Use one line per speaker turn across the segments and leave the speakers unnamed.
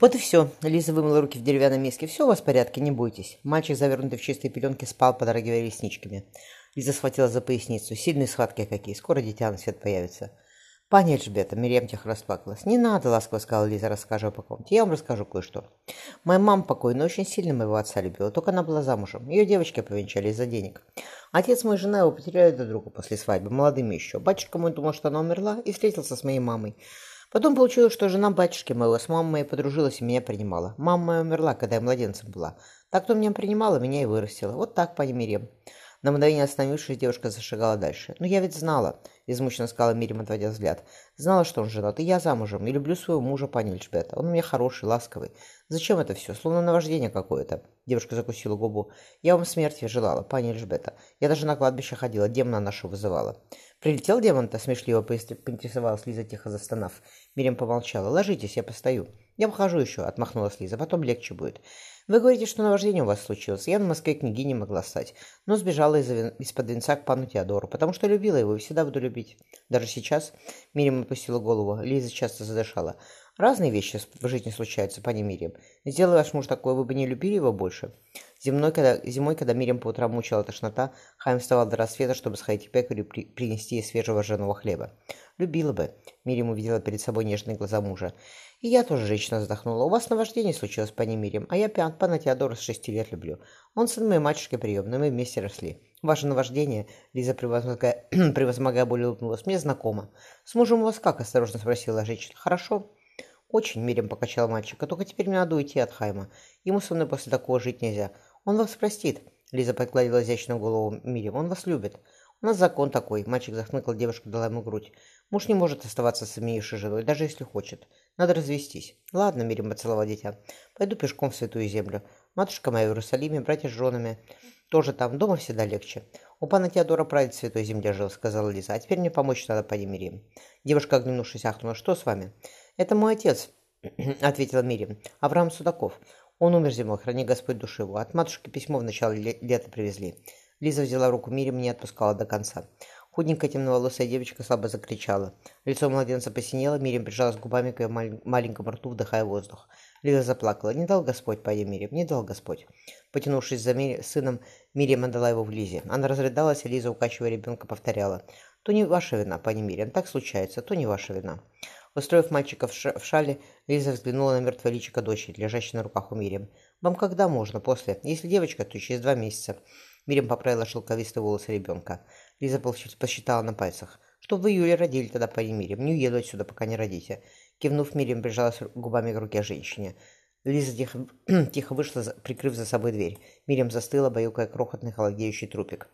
Вот и все. Лиза вымыла руки в деревянной миске. Все у вас в порядке, не бойтесь. Мальчик, завернутый в чистые пеленки, спал, подрагивая ресничками. Лиза схватила за поясницу. Сильные схватки какие. Скоро дитя на свет появится. Пани Эльжбета, Мирьям тихо расплакалась. «Не надо, ласково сказала Лиза, расскажу по комнате. Я вам расскажу кое-что. Моя мама покойная очень сильно моего отца любила, только она была замужем. Ее девочки повенчали из-за денег. Отец мой и жена его потеряли друг друга после свадьбы, молодыми еще. Батюшка мой думал, что она умерла, и встретился с моей мамой. Потом получилось, что жена батюшки моего с мамой подружилась и меня принимала. Мама моя умерла, когда я младенцем была. Так кто меня принимала, меня и вырастила. Вот так, пани Мирьям. На мгновение остановившись, девушка зашагала дальше. «Но я ведь знала», — измученно сказала Мирим, отводя взгляд. «Знала, что он женат, и я замужем, и люблю своего мужа, пани Эльжбета. Он у меня хороший, ласковый. Зачем это все? Словно наваждение какое-то». Девушка закусила губу. «Я вам смерти желала, пани Эльжбета. Я даже на кладбище ходила, демона нашу вызывала». «Прилетел демон-то?» — смешливо поинтересовалась Лиза, тихо застонав. Мирим помолчала. «Ложитесь, я постою». «Я похожу еще», — отмахнулась Лиза. «Потом легче будет». Вы говорите, что наваждение у вас случилось. Я на Москве не могла стать, но сбежала из- из-под венца к пану Теодору, потому что любила его и всегда буду любить. Даже сейчас Мирим опустила голову, Лиза часто задышала. Разные вещи в жизни случаются, пани Мирим. Сделай ваш муж такой, вы бы не любили его больше. Зимой, когда, зимой, когда Мирим по утрам мучила тошнота, Хайм вставал до рассвета, чтобы сходить к пекарю и при, принести ей свежего ржаного хлеба. Любила бы. Мирим увидела перед собой нежные глаза мужа. И я тоже, женщина вздохнула. У вас наваждение случилось, пани Мирим, а я пьян, пана Теодора с шести лет люблю. Он сын моей матушки приемной, мы вместе росли. Ваше наваждение, Лиза, превозмогая, превозмогая боль, улыбнулась, мне знакомо. С мужем у вас как? Осторожно спросила женщина. Хорошо. Очень, Мирим покачал мальчика, только теперь мне надо уйти от Хайма. Ему со мной после такого жить нельзя. Он вас простит. Лиза погладила изящную голову Мирим. Он вас любит. У нас закон такой. Мальчик захныкал, девушка дала ему грудь. Муж не может оставаться с имеющей женой, даже если хочет. Надо развестись. Ладно, Мирим поцеловала дитя. Пойду пешком в Святую Землю. Матушка моя в Иерусалиме, братья с женами. Тоже там, дома всегда легче. У пана Теодора в Святой Земле жил, сказала Лиза. А теперь мне помочь надо, пани Мирим. Девушка, оглянувшись, ахнула. Что с вами? Это мой отец, ответила Мирим. Авраам Судаков. Он умер зимой, храни Господь души его. От матушки письмо в начале лета привезли. Лиза взяла руку Мирим и не отпускала до конца. Худенькая темноволосая девочка слабо закричала. Лицо младенца посинело, Мирим прижалась губами к ее маленькому рту, вдыхая воздух. Лиза заплакала. «Не дал Господь, пойди, Мирим, не дал Господь». Потянувшись за Мири... сыном, Мирим отдала его в Лизе. Она разрыдалась, и Лиза, укачивая ребенка, повторяла. «То не ваша вина, пани Мирим, так случается, то не ваша вина». Устроив мальчика в, ша в шале, Лиза взглянула на мертвое личико дочери, лежащей на руках у Мирим. «Вам когда можно? После? Если девочка, то через два месяца». Мирим поправила шелковистые волосы ребенка. Лиза посчитала на пальцах. Что в июле родили тогда по Мирим. Не уеду отсюда, пока не родите. Кивнув, Мирим прижалась губами к руке женщине. Лиза тихо, тихо вышла, прикрыв за собой дверь. Мирим застыла, баюкая крохотный холодеющий трупик.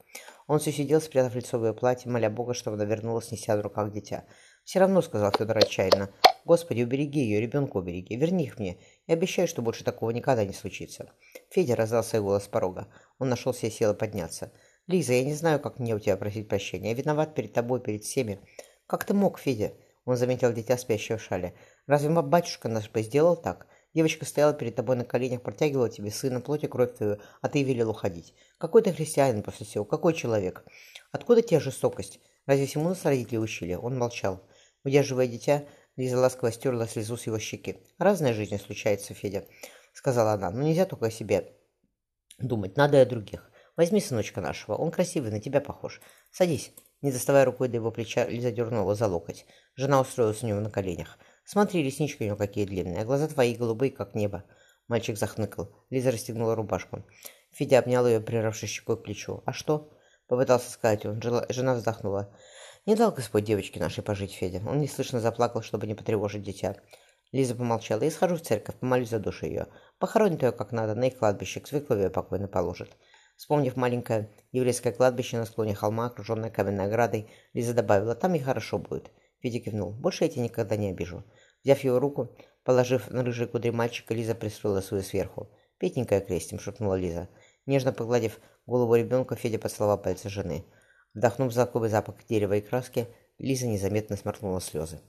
Он все сидел, спрятав лицо в ее платье, моля Бога, чтобы она вернулась, неся в руках дитя. «Все равно», — сказал Федор отчаянно. «Господи, убереги ее, ребенка убереги. Верни их мне. Я обещаю, что больше такого никогда не случится». Федя раздался голос с порога. Он нашел себе силы подняться. «Лиза, я не знаю, как мне у тебя просить прощения. Я виноват перед тобой, перед всеми. Как ты мог, Федя?» Он заметил дитя, спящее в шале. «Разве батюшка наш бы сделал так? Девочка стояла перед тобой на коленях, протягивала тебе сына, плоть и кровь твою, а ты велел уходить. Какой ты христианин после всего? Какой человек? Откуда тебе жестокость? Разве всему нас родители учили?» Он молчал. Удерживая дитя, Лиза ласково стерла слезу с его щеки. «Разная жизнь случается, Федя», — сказала она. «Но нельзя только о себе думать, надо и о других. Возьми сыночка нашего, он красивый, на тебя похож. Садись». Не доставая рукой до его плеча, Лиза дернула за локоть. Жена устроилась у него на коленях. «Смотри, реснички у него какие длинные, а глаза твои голубые, как небо». Мальчик захныкал. Лиза расстегнула рубашку. Федя обнял ее, прижавшись щекой к плечу. «А что?» — попытался сказать он. Жена вздохнула. «Не дал Господь девочке нашей пожить, Федя». Он неслышно заплакал, чтобы не потревожить дитя. Лиза помолчала. «Я схожу в церковь, помолюсь за душу ее. Похоронит ее как надо, на их кладбище, к свеклове ее покойно положит». Вспомнив маленькое еврейское кладбище на склоне холма, окруженное каменной оградой, Лиза добавила, там и хорошо будет. Федя кивнул. Больше я тебя никогда не обижу. Взяв его руку, положив на рыжие кудри мальчика, Лиза пристроила свою сверху. «Петенькая крестим», — шепнула Лиза. Нежно погладив голову ребенка, Федя поцеловал пальцы жены. Вдохнув знакомый запах дерева и краски, Лиза незаметно сморкнула слезы.